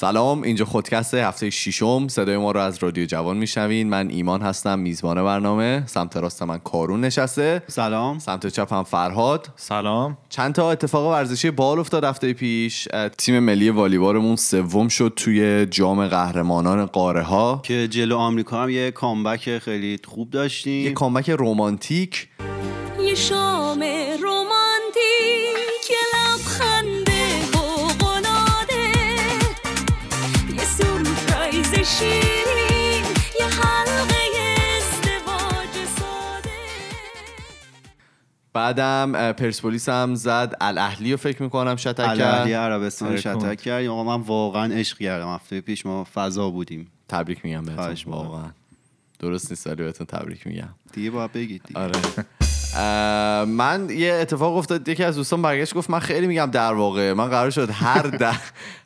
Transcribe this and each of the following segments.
سلام اینجا خودکست هفته ششم. صدای ما رو از رادیو جوان میشنوین. من ایمان هستم میزبان برنامه. سمت راست من کارون نشسته. سلام. سمت چپم فرهاد. سلام. چند تا اتفاق ورزشی بال افتاد هفته پیش. تیم ملی والیبالمون سوم شد توی جام قهرمانان قاره ها که جلو آمریکا هم یه کامبک خیلی خوب داشتیم. یه کامبک رومانتیک. یه شام بعدم پرسپولیس هم زد. الاهلی رو فکر می‌کنم شتک الاهلی کرد عربستان آره، شتک کردیم آقا من واقعا عشق کردم. هفته پیش ما فضا بودیم. تبریک میگم بهتون. واقعا. درست نیست ولی بهتون تبریک میگم. دیگه باید بگید دیگه. آره. من یه اتفاق افتاد. یکی از دوستان برگشت گفت من خیلی میگم در واقع من قرار شد هر در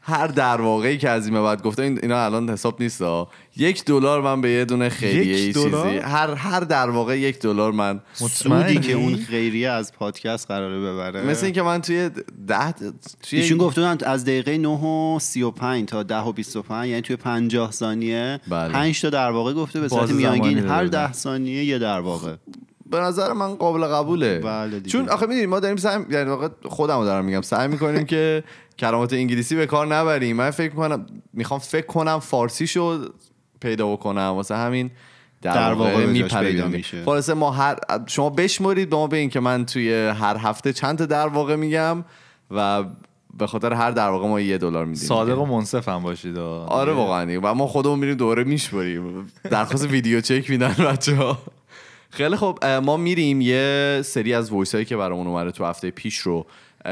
هر در واقعی که از این بعد گفته این اینا الان حساب نیست ها. یک دلار من به یه دونه خیریه یک ای چیزی؟ هر هر در واقع یک دلار من سودی مطمئنی؟ که اون خیریه از پادکست قراره ببره مثل اینکه من توی ده توی ایشون گفته بودن از دقیقه 9 و 35 تا 10 و 25 یعنی توی 50 ثانیه بله. 5 تا در واقع گفته به صورت میانگین هر بودن. 10 ثانیه یه در واقع به نظر من قابل قبوله. بله. چون آخه می‌دونی ما داریم سعی یعنی واقع خودم رو دارم میگم سعی می‌کنیم که کلمات انگلیسی به کار نبریم. من فکر می‌کنم می‌خوام فکر کنم فارسی شو پیدا بکنم. واسه همین در, در واقع, میپریدیم. پیدا میشه. خلاصه ما هر شما بشمرید به ما بگین که من توی هر هفته چند تا در واقع میگم و به خاطر هر در واقع ما یه دلار میدیم. صادق و منصف هم باشید آره واقعا. و ما خودمون میریم دوره میشوریم درخواست ویدیو چک میدن بچه ها خیلی خب ما میریم یه سری از وایس هایی که برامون اومده تو هفته پیش رو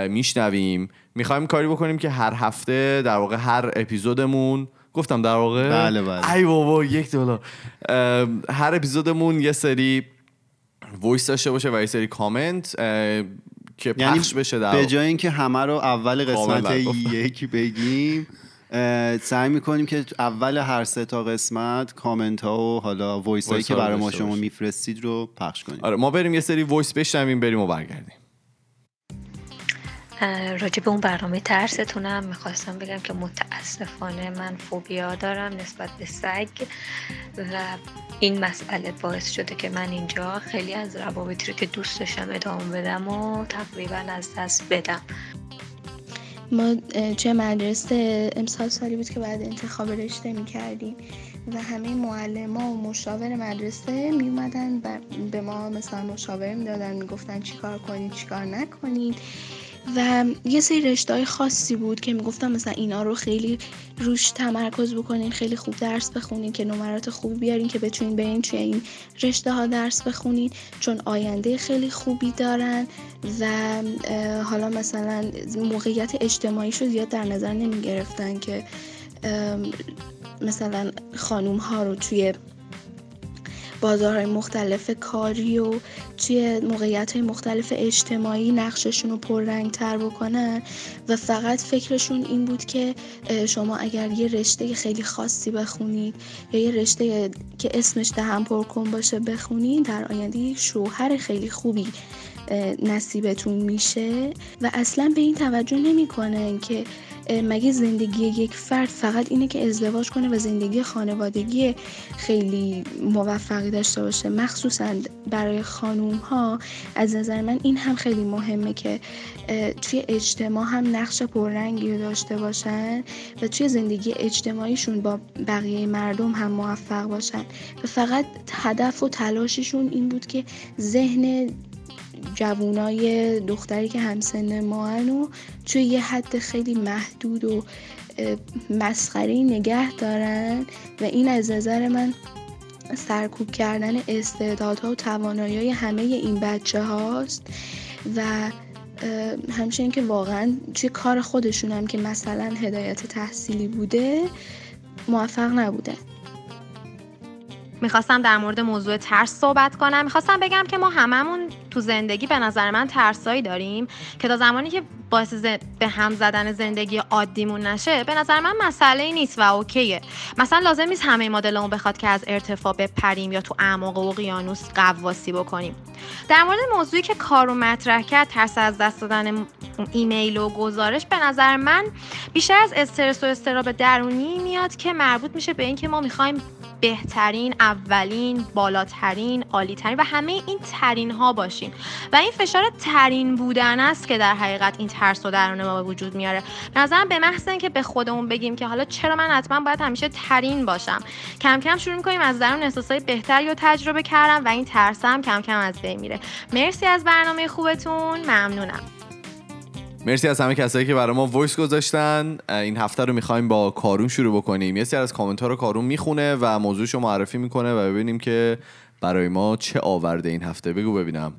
میشنویم می‌خوایم کاری بکنیم که هر هفته در واقع هر اپیزودمون گفتم در واقع بله، بله. ای بابا یک دلار هر اپیزودمون یه سری voice داشته باشه و یه سری کامنت که یعنی پخش بشه در به جای اینکه همه رو اول قسمت کاملا گفتم. یک بگیم سعی می‌کنیم که اول هر سه تا قسمت کامنت ها و حالا voice هایی که برای ما شما. میفرستید رو پخش کنیم. آره ما بریم یه سری voice بشنویم بریم و برگردیم. راجع به اون برنامه ترستونم می‌خواستم بگم که متاسفانه من فوبیا دارم نسبت به سگ و این مسئله باعث شده که من اینجا خیلی از روابطی رو که دوست داشتم ادامه بدم و تقریبا از دست بدم. ما توی مدرسه امسال سالی بود که بعد انتخاب رشته می کردیم و همه معلم و مشاور مدرسه می اومدن و به ما مثلا مشاوره می‌دادن می‌گفتن چیکار کنید چیکار نکنید و یه سری رشته خاصی بود که می‌گفتم مثلا اینا رو خیلی روش تمرکز بکنین خیلی خوب درس بخونین که نمرات خوبی بیارین که بتونین برین توی این رشته ها درس بخونین چون آینده خیلی خوبی دارن و حالا مثلا موقعیت اجتماعیش رو زیاد در نظر نمی گرفتن که مثلا خانوم ها رو توی بازارهای مختلف کاری و توی موقعیت های مختلف اجتماعی نقششون رو پررنگ تر بکنن و فقط فکرشون این بود که شما اگر یه رشته خیلی خاصی بخونید یا یه رشته که اسمش دهن پرکن باشه بخونید در آینده یک شوهر خیلی خوبی نصیبتون میشه و اصلا به این توجه نمی‌کنن که مگه زندگی یک فرد فقط اینه که ازدواج کنه و زندگی خانوادگی خیلی موفقی داشته باشه؟ مخصوصا برای خانوم ها از نظر من این هم خیلی مهمه که توی اجتماع هم نقش پررنگی رو داشته باشن و توی زندگی اجتماعیشون با بقیه مردم هم موفق باشن. و فقط هدف و تلاششون این بود که ذهن جوونای دختری که همسن ما و توی یه حد خیلی محدود و اه، مسخره نگه دارن و این از نظر من سرکوب کردن استعدادها و توانایی همه این بچه هاست و همچنین که واقعا توی کار خودشون هم که مثلا هدایت تحصیلی بوده موفق نبودن. می‌خواستم در مورد موضوع ترس صحبت کنم. می‌خواستم بگم که ما هممون تو زندگی به نظر من ترسایی داریم که تا زمانی که باعث به هم زدن زندگی عادیمون نشه به نظر من مسئله ای نیست و اوکیه. مثلا لازم نیست همه ما دلمون بخواد که از ارتفاع بپریم یا تو اعماق اقیانوس قواسی بکنیم. در مورد موضوعی که کارو مطرح کرد ترس از دست دادن ایمیل و گزارش به نظر من بیشتر از استرس و استراب درونی میاد که مربوط میشه به اینکه ما می‌خوایم بهترین اولین بالاترین عالیترین و همه این ترین ها باشیم. و این فشار ترین بودن است که در حقیقت این ترس و درون ما به وجود میاره. به نظرم به محض اینکه به خودمون بگیم که حالا چرا من حتما باید همیشه ترین باشم کم کم شروع می‌کنیم از درون احساسای بهتری رو تجربه کردم و این ترسم کم کم از بین میره. مرسی از برنامه خوبتون. ممنونم. مرسی از همه کسایی که برای ما voice گذاشتن. این هفته رو می‌خوایم با کارون شروع بکنیم. یه سری از کامنت ها رو کارون می‌خونه و موضوعش رو معرفی می‌کنه و ببینیم که برای ما چه آورده این هفته. بگو ببینم.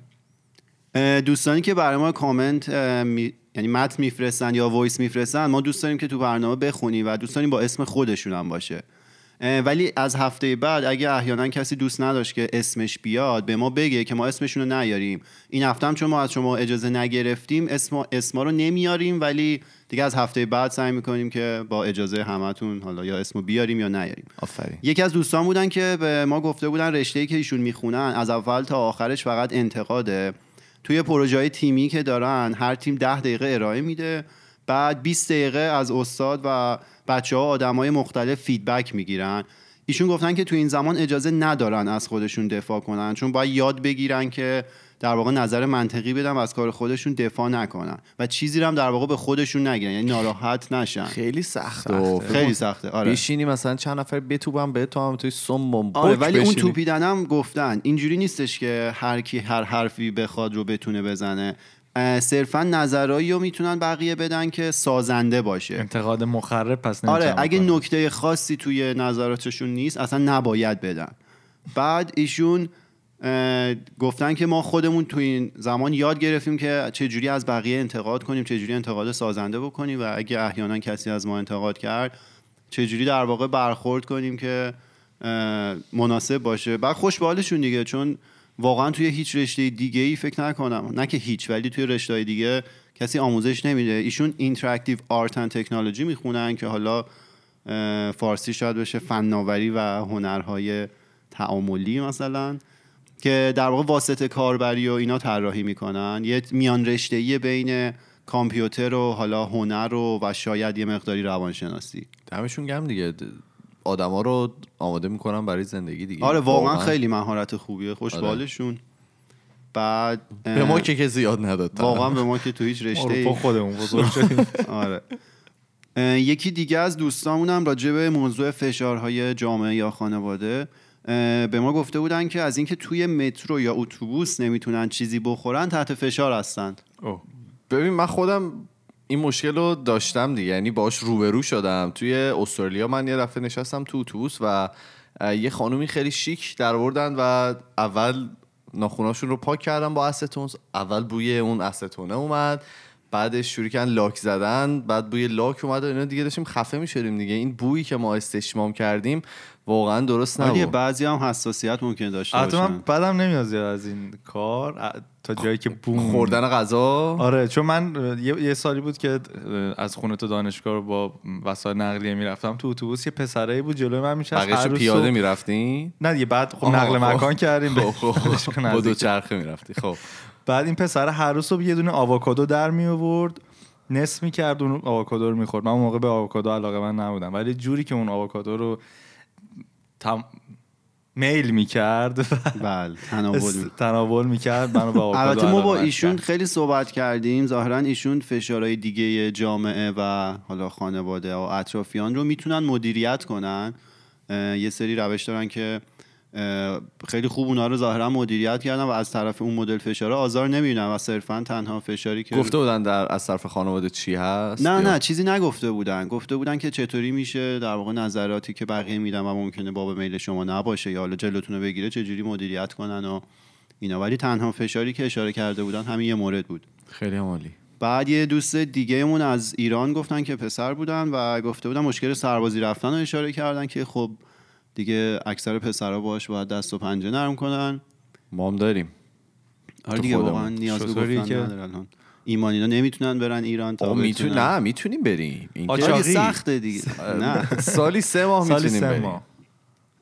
دوستانی که برای ما کامنت می... یعنی متن میفرستن یا voice میفرستن ما دوست داریم که تو برنامه بخونی و دوست داریم با اسم خودشون هم باشه. ولی از هفته بعد اگه احیانا کسی دوست نداشت که اسمش بیاد به ما بگه که ما اسمشون رو نیاریم. این هفته هم چون ما از شما اجازه نگرفتیم اسم اسما رو نمیاریم ولی دیگه از هفته بعد سعی می‌کنیم که با اجازه همتون حالا یا اسمو بیاریم یا نیاریم. آفرین. یکی از دوستان بودن که به ما گفته بودن رشته که ایشون می‌خونن از اول تا آخرش فقط انتقاده. توی پروژه های تیمی که دارن هر تیم ده دقیقه ارائه میده. بعد 20 دقیقه از استاد و بچه ها آدم های مختلف فیدبک می‌گیرن. ایشون گفتن که تو این زمان اجازه ندارن از خودشون دفاع کنن چون باید یاد بگیرن که در واقع نظر منطقی بدن و از کار خودشون دفاع نکنن و چیزی رو هم در واقع به خودشون نگیرن یعنی ناراحت نشن. خیلی سخت و خیلی سخته. آره. بشینی مثلا چند نفر بتوبن به تو هم توی سم آره ولی اون بشینی. توپیدنم گفتن. اینجوری نیستش که هر کی هر حرفی بخواد رو بتونه بزنه. صرفا نظرایی رو می‌تونن بقیه بدن که سازنده باشه. انتقاد مخرب پس آره اگه. نکته خاصی توی نظراتشون نیست اصلا نباید بدن. بعد ایشون گفتن که ما خودمون تو این زمان یاد گرفتیم که چجوری از بقیه انتقاد کنیم چجوری انتقاد سازنده بکنیم و اگه احیانا کسی از ما انتقاد کرد چجوری در واقع برخورد کنیم که مناسب باشه. بعد خوش به حالشون دیگه چون واقعا توی هیچ رشته دیگه ای فکر نکنم. نه که هیچ ولی توی رشته دیگه کسی آموزش نمیده. ایشون Interactive Art and Technology می‌خونن که حالا فارسی شاید بشه فناوری و هنرهای تعاملی مثلا که در واقع واسطه کاربری و اینا طراحی می‌کنن. یه میان رشته‌ای بین کامپیوتر و حالا هنر و و شاید یه مقداری روانشناسی. دمشون گم دیگه. آدما رو آماده می‌کنن برای زندگی دیگه. آره واقعا خیلی مهارت خوبیه. خوش آره. به حالشون بعد اه، به ما که کسی یاد نداد واقعا به ما که تو هیچ رشته اروپا خودمون بزرگ شدیم. آره. یکی دیگه از دوستامونم راجع به موضوع فشارهای جامعه یا خانواده به ما گفته بودن که از اینکه توی مترو یا اتوبوس نمی‌تونن چیزی بخورن تحت فشار هستن. اوه. ببین من خودم این مشکل رو داشتم دیگه. یعنی باش روبرو شدم. توی استرالیا من یه دفعه نشستم تو اتوبوس و یه خانومی خیلی شیک در آوردن و اول ناخوناشون رو پاک کردن با استون اول بوی اون استونه اومد. بعدش شروع کردن لاک زدن بعد بوی لاک اومد و اینا دیگه داشتیم خفه می‌شدیم دیگه. این بویی که ما استشمام کردیم واقعا درست ولی نبود. بعضی هم حساسیت ممکنه داشته باشن من بدم نمیاد زیاد از این کار. تا جایی که بوم خوردن غذا؟ آره چون من یه, سالی بود که از خونه تا دانشگاه رو با وسایل نقلیه می‌رفتم. تو اتوبوس یه پسرایی بود جلوی من میشست بقیه‌شو پیاده می‌رفتین؟ نه دیگه بعد خب نقل خب. مکان کردیم. خب خب دانشگاه با دو نزدیک. چرخه می‌رفتی. خب. بعد این پسر هر روز صبح یه دونه آووکادو در می آورد نصف می‌کرد اون آووکادو رو می‌خورد من اون موقع به آووکادو علاقه من نبودم. ولی جوری که اون آووکادو رو تم... میل می‌کرد بله تناول می- تناول می‌کرد منو آووکادو البته ما با ایشون کرد. خیلی صحبت کردیم. ظاهرا ایشون فشارهای دیگه جامعه و حالا خانواده و اطرافیان رو می‌تونن مدیریت کنن. یه سری روش دارن که خیلی خوب اونا رو ظاهرا مدیریت کردن و از طرف اون مدل فشار آزار نمی‌بینن و صرفا تنها فشاری که گفته بودن در از طرف خانواده چی هست نه یا- نه چیزی نگفته بودن. گفته بودن که چطوری میشه در واقع نظراتی که بقیه میدن و ممکنه باب میل شما نباشه یا حالا جلوتون رو بگیره چجوری مدیریت کنن و اینا. ولی تنها فشاری که اشاره کرده بودن همین یه مورد بود. خیلی عالی. بعد یه دوست دیگه مون از ایران گفتن که پسر بودن و گفته بودن مشکل سربازی رفتن رو اشاره کردن که خب دیگه اکثر پسرها باش باید دست و پنجه نرم کنن. ما هم داریم. آره دیگه. واقعا نیاز به گفتن که- نداره الان. ایمانینا نمی‌تونن برن ایران تا آقا میتون بتونن. نه می‌تونیم بریم. این. سخته دیگه. نه. سالی سه ماه سالی می‌تونیم سه بریم. ماه.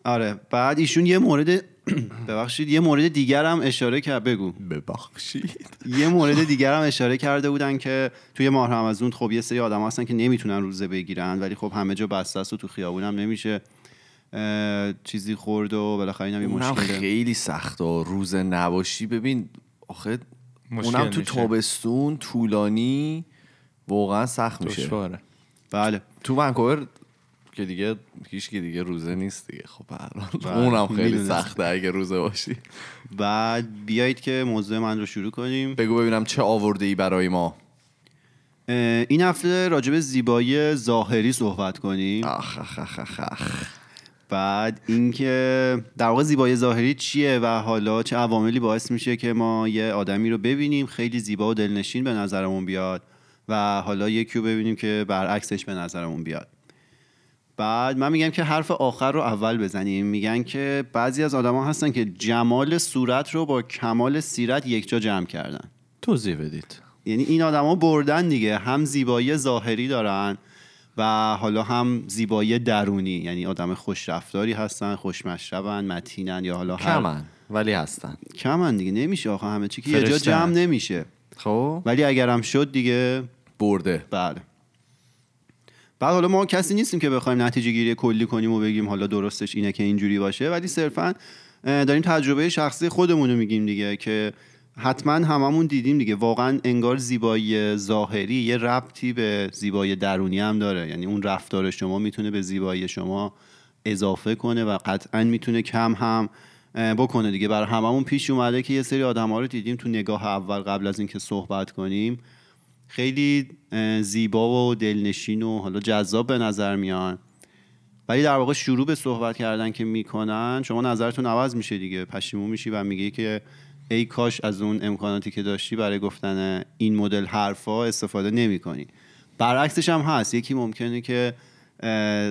آره بعد ایشون یه مورد ببخشید یه مورد دیگر هم اشاره کرد. بگو. ببخشید. یه مورد دیگر هم اشاره کرده بودن که توی ماه رمضان خب یه سری آدم هستن که نمی‌تونن روزه بگیرن ولی خب همه جا بسته است و تو خیابون هم نمیشه. چیزی خورد و بالاخره اینم یه مشکله خیلی سخته روز نباشی. ببین آخه مشکل اونم تو میشه. تابستون طولانی واقعا سخت میشه. دشواره. بله. تو ونکوور که دیگه هیچ که دیگه روزه نیست دیگه. خب. بله، اونم خیلی. سخته اگه روزه باشی. بعد بیایید که موضوع من رو شروع کنیم. بگو ببینم چه آورده ای برای ما. این هفته راجع به زیبایی ظاهری صحبت کنیم. آخ آخ آخ آخ آخ. بعد اینکه در واقع زیبایی ظاهری چیه و حالا چه عواملی باعث میشه که ما یه آدمی رو ببینیم خیلی زیبا و دلنشین به نظرمون بیاد و حالا یکی رو ببینیم که برعکسش به نظرمون بیاد. بعد من میگم که حرف آخر رو اول بزنیم. میگن که بعضی از آدما هستن که جمال صورت رو با کمال سیرت یکجا جمع کردن. توضیح بدید. یعنی این آدما بردن دیگه هم زیبایی ظاهری دارن و حالا هم زیبایی درونی یعنی آدم خوش رفتاری هستن خوش مشربن متینن یا حالا هر کمن ولی هستن. کمن دیگه نمیشه آخه همه چی که یه جا. جمع نمیشه. خب. ولی اگرم شد دیگه برده. بله. بعد حالا ما کسی نیستیم که بخوایم نتیجه گیری کلی کنیم و بگیم حالا درستش اینه که اینجوری باشه ولی صرفا داریم تجربه شخصی خودمون رو میگیم دیگه که حتما هممون دیدیم دیگه. واقعا انگار زیبایی ظاهری یه ربطی به زیبایی درونی هم داره. یعنی اون رفتار شما می‌تونه به زیبایی شما اضافه کنه و قطعا می‌تونه کم هم بکنه دیگه. بر هممون پیش اومده که یه سری آدم ها رو دیدیم تو نگاه اول قبل از اینکه صحبت کنیم. خیلی زیبا و دلنشین و حالا جذاب به نظر میان. ولی در واقع شروع به صحبت کردن که می‌کنن شما نظرتون عوض میشه دیگه. پشیمون میشی و میگی که ای کاش از اون امکاناتی که داشتی برای گفتن این مدل حرفا استفاده نمی‌کنی برعکسش هم هست. یکی ممکنه که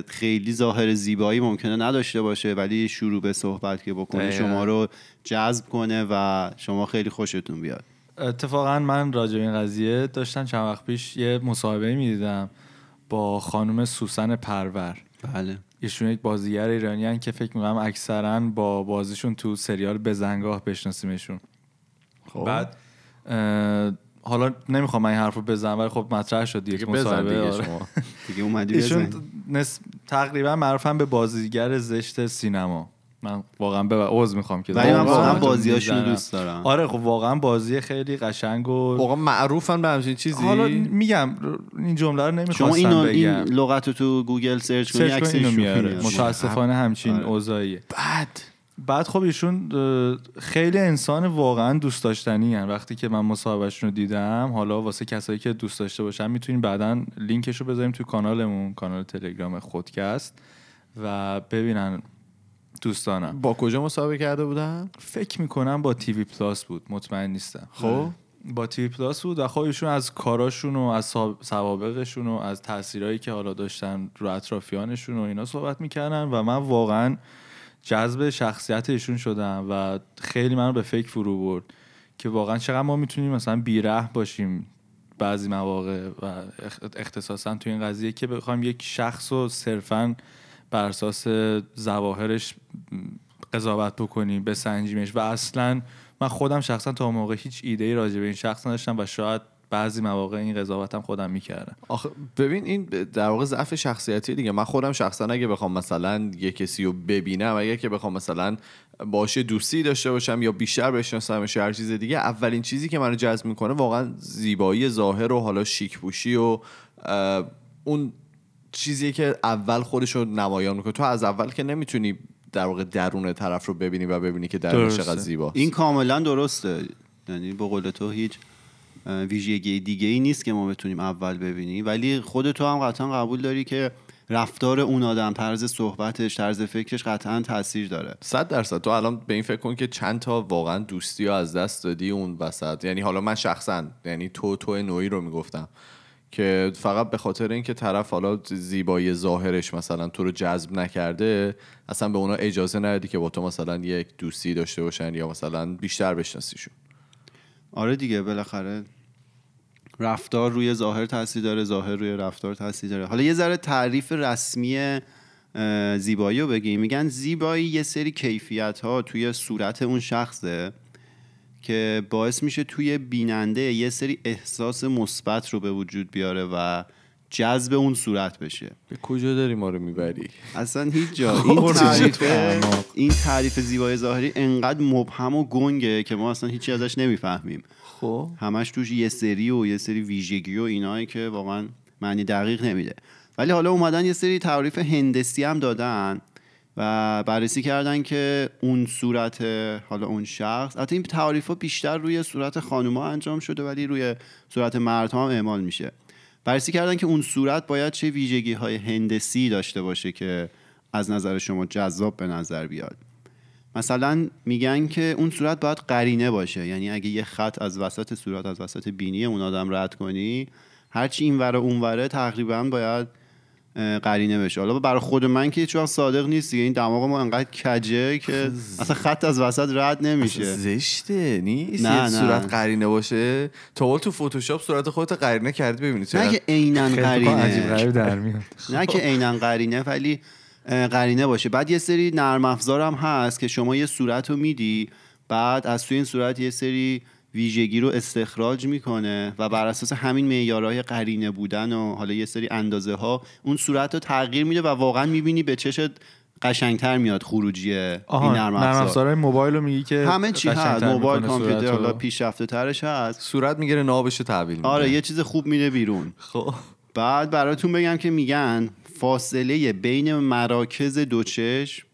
خیلی ظاهر زیبایی ممکنه نداشته باشه ولی شروع به صحبت که بکنه دقیقاً. شما رو جذب کنه و شما خیلی خوشتون بیاد. اتفاقا من راجع به این قضیه داشتم چند وقت پیش یه مصاحبه می‌دیدم با خانم سوسن پرور. بله. ایشون یک بازیگر ایرانی هن که فکر می‌کنم اکثرا با بازیشون تو سریال بزنگاه بشناسیمشون خب. بعد حالا نمی‌خوام من این حرف رو بزنم ولی خب مطرح شد دیگه دیگه مصاحبه دیگه آره. شما. دیگه اومدی ایشون نس... تقریبا معروفن به بازیگر زشت سینما. من واقعا عذر می‌خوام که ولی من واقعا بازیاشون می‌زنم. دوست دارم آره خب واقعا بازی خیلی قشنگ و واقعا معروفن به همچین چیزی حالا میگم این جمله رو شما نمی‌خواستم اینو این بگم لغت رو تو گوگل search کنی عکسش اینو رو میاره. متاسفانه همچین آره. اوضاعیه بعد بعد خب ایشون خیلی انسان واقعا دوست داشتنی هن. وقتی که من مصاحبهشون رو دیدم حالا واسه کسایی که دوست داشته باشن می‌تونیم بعدا لینکش رو بذاریم تو کانالمون کانال تلگرام خودکست و ببینن دوستانم. با کجا مسابقه کرده بودن؟ فکر می‌کنم با تیوی پلاس بود. مطمئن نیستم. خب؟ با تیوی پلاس بود و خب ایشون از کاراشون و از سوابقشون و از تاثیرهایی که حالا داشتن رو اطرافیانشون و اینا صحبت می‌کردن و من واقعا جذب شخصیت ایشون شدم و خیلی منو به فکر فرو برد که واقعا چقدر ما می‌تونیم مثلا بیره باشیم بعضی مواقع و اخ- اختصاصا تو این قضیه که بخوایم یک شخص رو صرفا بر اساس ظواهرش قضاوت بکنیم بسنجیمش. و اصلا من خودم شخصا تا موقع هیچ ایده ای راجع به این شخص نداشتم و شاید بعضی مواقع این قضاوتم خودم می‌کردم. آخه ببین این در واقع ضعف شخصیتی دیگه. من خودم شخصا اگه بخوام مثلا یه کسی رو ببینم اگه که بخوام مثلا باشه دوستی داشته باشم یا بیشتر بشناسمش یا هر چیز دیگه اولین چیزی که منو جذب می‌کنه واقعا زیبایی ظاهر و حالا شیک پوشی و اون چیزی که اول خودش رو نمایان می‌کنه. تو از اول که نمی‌تونی در واقع درون طرف رو ببینی و ببینی که درونش درسته. چقدر زیباست این کاملا درسته. یعنی به قول تو هیچ ویژگی دیگه ای نیست که ما بتونیم اول ببینیم ولی خود تو هم قطعا قبول داری که رفتار اون آدم طرز صحبتش طرز فکرش قطعا تاثیر داره. صد درصد. تو الان به این فکر کن که چند تا واقعا دوستی رو از دست دادی اون وسط. یعنی حالا من شخصا یعنی تو تو نوعی رو می‌گفتم. که فقط به خاطر اینکه طرف حالا زیبایی ظاهرش مثلا تو رو جذب نکرده اصلا به اونا اجازه ندادی که با تو مثلا یک دوستی داشته باشن یا مثلا بیشتر بشناسیشون. آره دیگه بالاخره رفتار روی ظاهر تاثیر داره ظاهر روی رفتار تاثیر داره. حالا یه ذره تعریف رسمی زیبایی رو بگیم. میگن زیبایی یه سری کیفیت ها توی صورت اون شخصه. که باعث میشه توی بیننده یه سری احساس مثبت رو به وجود بیاره و جذب اون صورت بشه. به کجا داری ما رو می‌بری؟ اصلا هیچ جا. این خب، تعریف اعماق. این تعریف زیبایی ظاهری انقدر مبهم و گنگه که ما اصلا هیچی ازش نمی‌فهمیم. خب. همش توش یه سری و یه سری ویژگی و اینایی که واقعا معنی دقیق نمیده. ولی حالا اومدن یه سری تعریف هندسی هم دادن. و بررسی کردن که اون صورت حالا اون شخص حتی این تعریف ها بیشتر روی صورت خانوما انجام شده ولی روی صورت مردها هم اعمال میشه. بررسی کردن که اون صورت باید چه ویژگی های هندسی داشته باشه که از نظر شما جذاب به نظر بیاد. مثلا میگن که اون صورت باید قرینه باشه. یعنی اگه یه خط از وسط صورت از وسط بینی اون آدم رد کنی هرچی این وره اون وره تقریبا باید قرینه بشه. حالا برای خود من که هیچ وقت صادق نیست دیگه. این دماغ ما انقدر کجه که اصلا خط از وسط رد نمیشه. زشته. نیست؟ نه، نه. صورت قرینه باشه. تو تو فتوشاپ صورت خودت قرینه کردی ببینی نه که عینا عجیب قرینه. غریب در میاد. نه که عینا قرینه ولی قرینه باشه. بعد یه سری نرم افزار هم هست که شما یه صورت رو میدی بعد از توی این صورت یه سری ویژگی رو استخراج می‌کنه و بر اساس همین معیارهای قرینه بودن و حالا یه سری اندازه ها اون صورت رو تغییر میده و واقعا می‌بینی به چشت قشنگتر میاد خروجی این نرم نرم افزار افزارهای موبایل رو میگی که همه چی هست. موبایل کامپیوتر رو. حالا پیشرفته ترش هست. صورت می‌گیره نابشو تحویل میده. آره یه چیز خوب میده بیرون. خب. بعد براتون بگم که میگن فاصله بین مراکز دو چشم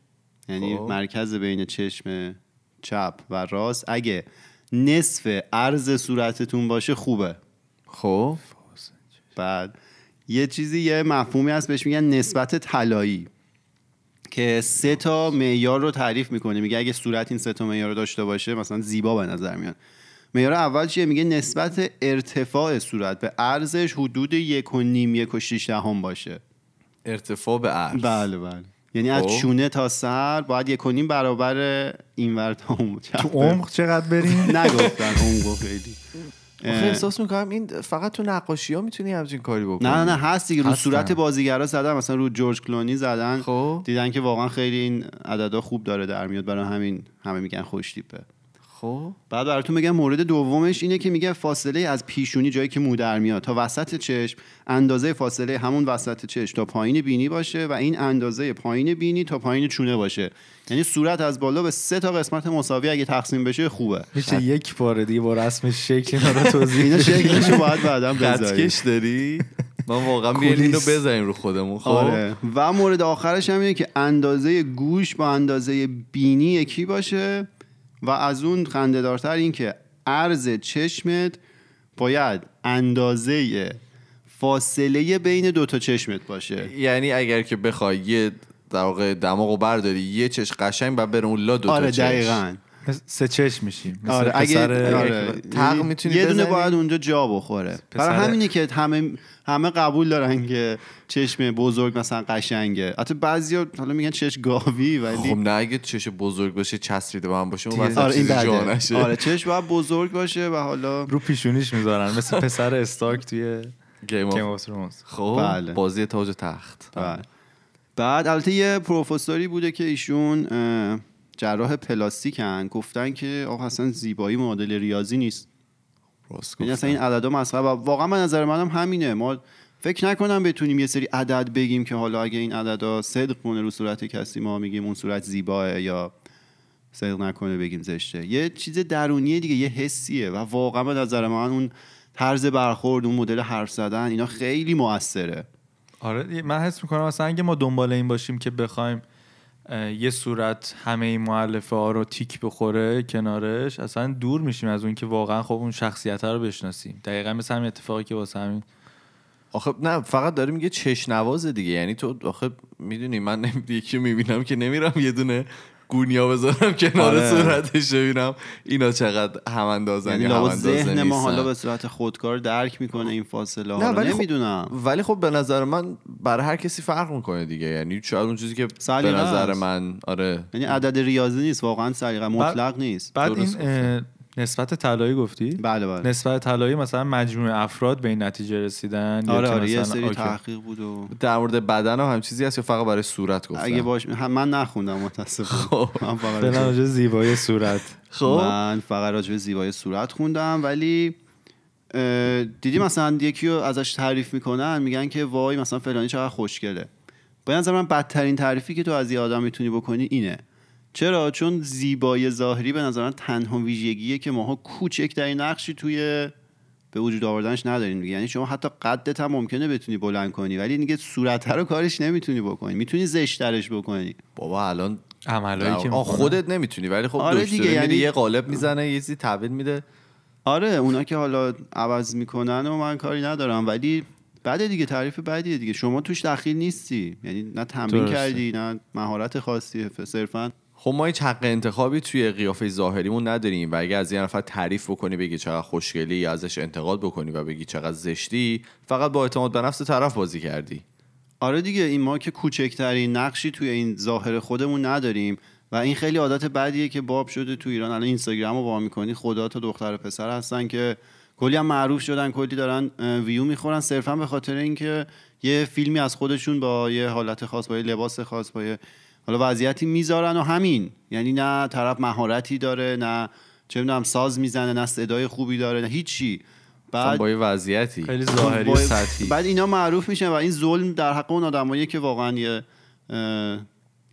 یعنی خب. مرکز بین چشم چپ و راست اگه نصف عرض صورتتون باشه خوبه. خب. بعد یه چیزی یه مفهومی هست بهش میگن نسبت طلایی که سه تا معیار رو تعریف می‌کنه. میگه اگه صورت این سه تا معیار رو داشته باشه مثلا زیبا به نظر میاد. معیار اول چیه؟ میگه نسبت ارتفاع صورت به عرضش حدود یک و نیم یک و شیش دهم باشه. ارتفاع به عرض. بله بله. یعنی از خب. چونه تا سر باید یک و نیم برابر این تا اون تو عمق چقدر بریم؟ نگفتن عمقو خیلی. احساس می‌کنم این فقط تو نقاشی ها می‌تونی همچین کاری بکنی. نه نه نه هست دیگه رو. صورت بازیگرا زدن مثلا رو جورج کلونی زدن. خب. دیدن که واقعا خیلی این عددا خوب داره در میاد برای همین همه میگن خوش تیپه. خب. بعد براتون بگم مورد دومش اینه که میگه فاصله از پیشونی جایی که مو در میاد. تا وسط چشم اندازه فاصله همون وسط چشم تا پایین بینی باشه و این اندازه پایین بینی تا پایین چونه باشه. یعنی صورت از بالا به سه تا قسمت مساوی اگه تقسیم بشه خوبه. میشه یک بار دیگه با رسم شکل اینا رو توضیح اینا؟ شکلشو باید بعدا بذاریم. خطکش داری؟ من واقعا بیاین اینو. بزنیم رو خودمون خب؟ آره. و مورد آخرش هم اینه که اندازه گوش با اندازه بینی یکی باشه. و از اون خندهدارتر این که عرض چشمت باید اندازه فاصله بین دو تا چشمت باشه یعنی اگر که بخوای یه در واقع دماغو برداری یه چش قشنگ بعد بره اون لا دو تا آره. دقیقا سه چشم میشیم آره اگه آره. تق می‌تونی یه دونه؟ باید اونجا جا بخوره برای همینه که همه همه قبول دارن که چشم بزرگ مثلا قشنگه حتی بعضیا حالا میگن چش گاوی ولی خب نه اگه چش بزرگ باشه چسبیده به هم باشه اون آره این جا نشه آره چشم باید بزرگ باشه و حالا رو پیشونیش می‌ذارن مثل پسر استارک توی Game of Thrones خب بله. بازی تاج تخت بله. بعد البته یه پروفسوری بوده که ایشون جراح پلاستیکن. گفتن که آقا اصلا زیبایی معادل ریاضی نیست. راست یعنی اصلا. این عددا مسخره و واقعا به نظر منم همینه. ما فکر نکنم بتونیم یه سری عدد بگیم که حالا اگه این عددا صدق کنه رو صورت کسی ما میگیم اون صورت زیباه یا صدق نکنه بگیم زشته. یه چیز درونیه دیگه یه حسیه و واقعا به نظر من اون طرز برخورد اون مدل حرف زدن اینا خیلی موثره. آره من حس می‌کنم مثلا اگه ما دنبال این باشیم که بخوایم یه صورت همه این معلفه ها رو تیک بخوره کنارش اصلا دور میشیم از اون که واقعا خب اون شخصیت رو بشناسیم. دقیقا مثل همین اتفاقی که واسه همین. آخه نه فقط داره میگه چش نوازه دیگه. یعنی تو آخه می‌دونی من یکی می‌بینم که نمیرم یه دونه گونیا بذارم کنار آره. صورتش ببینم اینا چقدر هم اندازن یعنی یا هم لابد اندازه ذهن ما. حالا به صورت خودکار درک می‌کنه این فاصله ها ولی خب- نمی‌دونم ولی خب به نظر من برای هر کسی فرق می‌کنه دیگه یعنی شاید اون چیزی که به نظر. من آره یعنی عدد ریاضی نیست واقعا سلیقه مطلق نیست بعد این نسبت طلایی گفتی؟ بله بله. نسبت طلایی مثلا مجموعه افراد به این نتیجه رسیدن یا آره آره یه سری. تحقیق بود و در مورد بدن هم چیزی هست یا فقط برای صورت گفتن؟ اگه باش هم من نخوندم متاسفانه. خب. من فقط راجع به زیبایی صورت. خب. من فقط راجع به زیبایی صورت خوندم ولی دیدی مثلا یکی رو ازش تعریف می‌کنن میگن که وای مثلا فلانی چقدر خوشگله. به نظر من بدترین تعریفی که تو از یه آدم می‌تونی بکنی اینه. چرا؟ چون زیبایی ظاهری به نظر من تنها ویژگیه که ماها کوچکترین نقشی توی به وجود آوردنش نداریم دیگه. یعنی شما حتی قدت هم ممکنه بتونی بلند کنی ولی دیگه صورت رو کارش نمی‌تونی بکنی. می‌تونی زشترش بکنی. بابا الان عملایی که. خودت نمی‌تونی ولی خب آره دیگه، یعنی- یه قالب می‌زنه یه چیزی تحویل میده. آره اونا که حالا عوض می‌کنن و من کاری ندارم ولی بعد دیگه تعریف بعدیه دیگه. شما توش دخیل نیستی. یعنی نه تمرین. کردی نه مهارت خاصی صرفا خب ما هیچ حق انتخابی توی قیافه ظاهریمون نداریم و اگه از یه نفر تعریف بکنی بگی چقدر خوشگلی یا ازش انتقاد بکنی و بگی چقدر زشتی فقط با اعتماد به نفس طرف بازی کردی. آره دیگه این ما که کوچکترین نقشی توی این ظاهر خودمون نداریم و این خیلی عادت بدیه که باب شده تو ایران. الان اینستاگرام رو وا می‌کنی خدا تا دختر و پسر هستن که کلی هم معروف شدن کلی دارن ویو می‌خورن. صرفا به خاطر اینکه یه فیلمی از خودشون با یه حالت خاص با یه لباس خاص با یه حالا وضعیتی می‌ذارن و همین. یعنی نه طرف مهارتی داره نه چه می‌دونم ساز می‌زنه نه صدای خوبی داره نه هیچی. بعد با یه وضعیتی. خیلی ظاهری سطحی. بعد اینا معروف میشن و این ظلم در حق اون آدمایی که واقعا یه اه،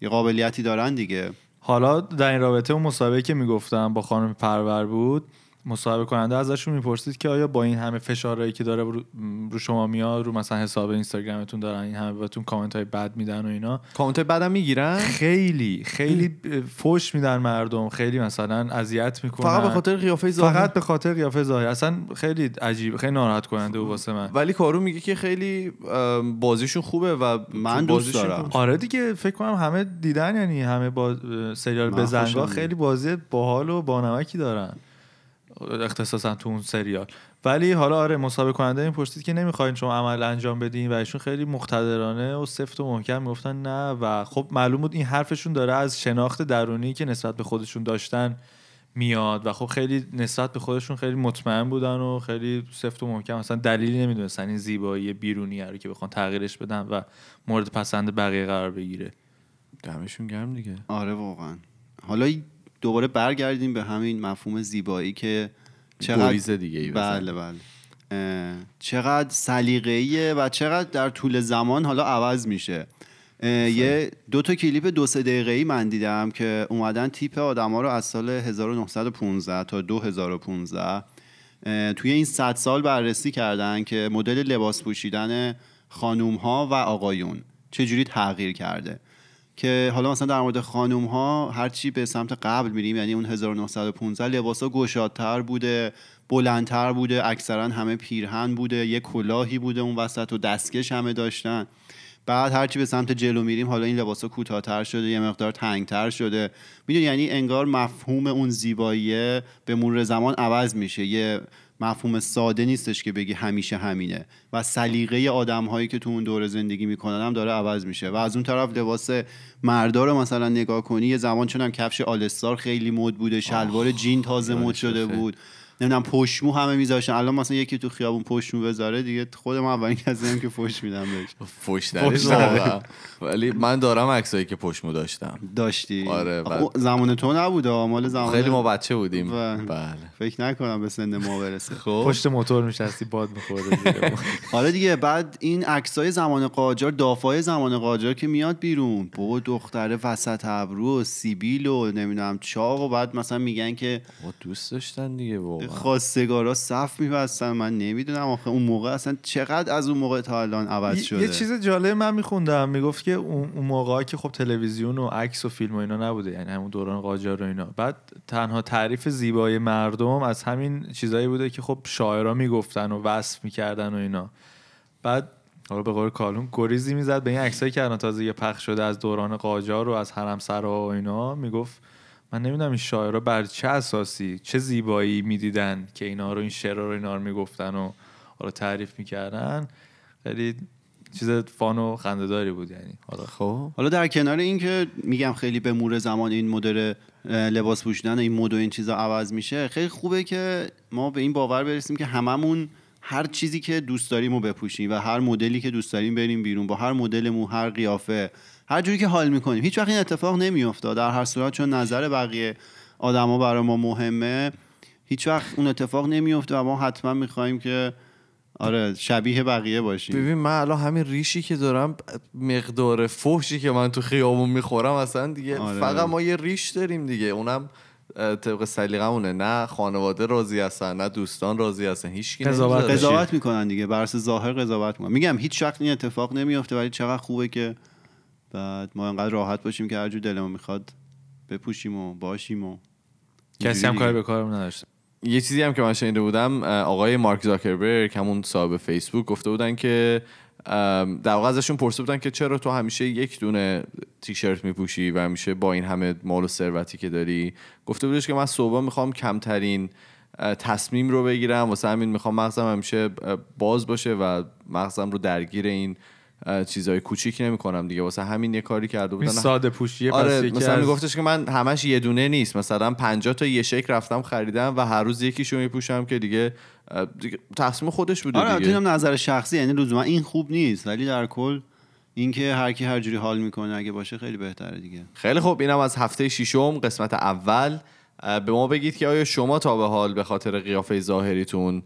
یه قابلیتی دارن دیگه. حالا در این رابطه اون مسابقه که می‌گفتم با خانم پرور بود مصاحبه کننده ازشون می‌پرسید که آیا با این همه فشارهایی که داره رو, شما میاد رو مثلا حساب اینستاگرامتون دارن این همه بهتون کامنت های بد میدن و اینا؟ کامنت بعدم می‌گیرن؟ خیلی خیلی فوش میدن مردم. خیلی مثلا اذیت می‌کنن. فقط به خاطر قیافه ظاهری فقط به خاطر قیافه ظاهری اصلا خیلی عجیب خیلی ناراحت کننده بود واسه من. ولی کارو میگه که خیلی بازیشون خوبه و من دوست بازیشون دارم. آره دیگه فکر کنم همه دیدن یعنی همه با سریال خوشم خیلی بازی باحال و بانمکی دارن. اختصاصا تو اون سریال. ولی حالا آره مسابقه کننده این پرسید که نمی‌خواین شما عمل انجام بدین و ایشون خیلی مقتدرانه و سفت و محکم می‌گفتن نه و خب معلوم بود این حرفشون داره از شناخت درونی که نسبت به خودشون داشتن میاد و خب خیلی نسبت به خودشون خیلی مطمئن بودن و خیلی سفت و محکم. اصلا دلیلی نمی‌دونستن این زیبایی بیرونی رو که بخوان تغییرش بدن و مورد پسند بقیه قرار بگیره. دمشون گرم دیگه. آره واقعا. حالا دوباره برگردیم به همین مفهوم زیبایی که چقدر دیگه ای. بله بله. چقدر سلیقه‌ایه و چقدر در طول زمان حالا عوض میشه. یه دو تا کلیپ دو سه دقیقه‌ای من دیدم که اومدن تیپ آدما رو از سال 1915 تا 2015 اه، توی این 100 سال بررسی کردن که مدل لباس پوشیدن خانوم ها و آقایون چجوری تغییر کرده. که حالا مثلا در مورد خانوم ها هرچی به سمت قبل میریم یعنی اون 1915 لباسا گشادتر بوده بلندتر بوده اکثرا همه پیرهن بوده یه کلاهی بوده اون وسط و دستکش همه داشتن. بعد هرچی به سمت جلو میریم حالا این لباسا کوتاهتر شده یه مقدار تنگتر شده. می‌دونی یعنی انگار مفهوم اون زیبایی به مرور زمان عوض میشه. یه مفهوم ساده نیستش که بگی همیشه همینه. و سلیقه آدم هایی که تو اون دوره زندگی می‌کنن هم داره عوض میشه. و از اون طرف لباس مردا رو مثلا نگاه کنی یه زمان چون هم کفش آلستار خیلی مد بوده شلوار جین تازه مد شده بود. نمی‌دونم پشمو همه میذاشتن. الان مثلا یکی تو خیابون پشمو بذاره دیگه خودم اولین کسی هم که فوش میدم بهش. فوش. ولی من دارم عکسایی که پشمو داشتم. داشتی؟ آره، بعد- زمان تو نبوده مال زمان. خیلی ما بچه بودیم. بله. بله. فکر نکنم به سن ما برسه. خب. پشت موتور میشستی باد میخورده زیرمون. آره دیگه بعد این عکسای زمان قاجار دافای زمان قاجار که میاد بیرون. بابا دختره وسط ابرو و سیبیل و نمی‌دونم چاق و بعد مثلا میگن که ما دوست داشتن دیگه واقعا. خواستگارا صف میبستن. من نمی‌دونم آخه اون موقع اصلا چقدر از اون موقع تا الان عوض شده یه چیز جالب من میخوندم. می‌گفت که اون موقع که خب تلویزیون و عکس و فیلم و اینا نبوده یعنی همون دوران قاجار و اینا. بعد تنها تعریف زیبایی مردم از همین چیزایی بوده که خب شاعرها می‌گفتن و وصف می‌کردن و اینا. بعد حالا به قول کالون گریزی می‌زد به این عکسایی که الان تازه پخش شده از دوران قاجار و از حرم سرا و اینا. می‌گفت من نمی‌دونم این شاعرها بر چه اساسی چه زیبایی می‌دیدن که اینا رو این شعرها رو اینا رو می‌گفتن و حالا تعریف می‌کردن. خیلی چیز فان و خنده‌داری بود یعنی. حالا خب. حالا در کنار این که میگم خیلی به مور زمان این مدل لباس پوشیدن این مد و این چیزا عوض میشه خیلی خوبه که ما به این باور برسیم که هممون هر چیزی که دوست داریم رو بپوشیم و هر مدلی که دوست داریم بریم بیرون با هر مدل مو هر قیافه هر جوری که حال می‌کنیم. هیچ وقت این اتفاق نمیافته در هر صورت چون نظر بقیه آدما برای ما مهمه هیچ وقت اون اتفاق نمیافته و ما حتما می‌خوایم که آره شبیه بقیه باشیم. ببین من الان همین ریشی که دارم مقدار فحشی که من تو خیابون می‌خورم اصلا دیگه آره. فقط ما یه ریش داریم دیگه. اونم طبق سلیقمونه نه خانواده راضی هستن نه دوستان راضی هستن هیچ کی قضاوت-. قضاوت می‌کنن دیگه بر اساس ظاهر قضاوت می‌کنن میگم هیچ وقت این اتفاق نمیافته ولی چقدر خوبه که بعد ما انقدر راحت باشیم که هر جور دلمون می‌خواد بپوشیم و باشیم و کسی هم کاری. به کارم نداشته یه چیزی هم که من شنیده بودم آقای مارک زاکربرگ همون صاحب فیسبوک گفته بودن که در واقع ازشون پرسیده بودن که چرا تو همیشه یک دونه تیشرت میپوشی و همیشه با این همه مال و ثروتی که داری؟ گفته بودش که من صبح می‌خوام کمترین تصمیم رو بگیرم واسه همین می‌خوام مغزم همیشه باز باشه و مغزم رو درگیر این چیزای کوچیک نمی‌کنم دیگه. واسه همین یه کاری کرده بودن. ساده پوشیه آره مثلا از- میگفتش که من همش یه دونه نیست. مثلا 50 تا یه شکل رفتم خریدم و هر روز یکیشو میپوشم که دیگه, دیگه تصمیم خودش بوده آره دیگه. اینم نظر شخصی. یعنی لزوما این خوب نیست ولی در کل اینکه هر کی هر جوری حال می‌کنه اگه باشه خیلی بهتره دیگه. خیلی خوب. اینم از هفته ششم قسمت اول. به ما بگید که آیا شما تا به حال به خاطر قیافه ظاهریتون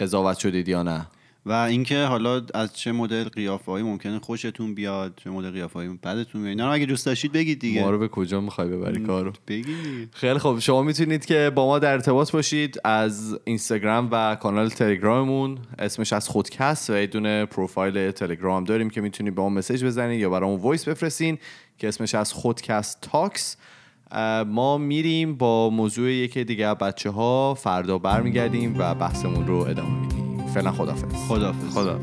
قضاوت شدید یا نه؟ و اینکه حالا از چه مدل قیافه‌ای ممکنه خوشتون بیاد چه مدل قیافه‌ای بدتون بیاد اینا رو اگه دوست داشتید بگید دیگه. ما رو به کجا می‌خوای ببری کارو؟ بگید. خیلی خوب. شما می‌تونید که با ما در ارتباط باشید از اینستاگرام و کانال تلگراممون. اسمش از خودکست و یه دونه پروفایل تلگرام داریم که می‌تونید به ما message بزنید یا برامون voice بفرستین که اسمش از خودکست تاکس. ما میریم با موضوع یکی دیگه بچه ها فردا برمیگردیم و بحثمون رو ادامه میدیم. فعلا خدافظ خداحافظ. خدا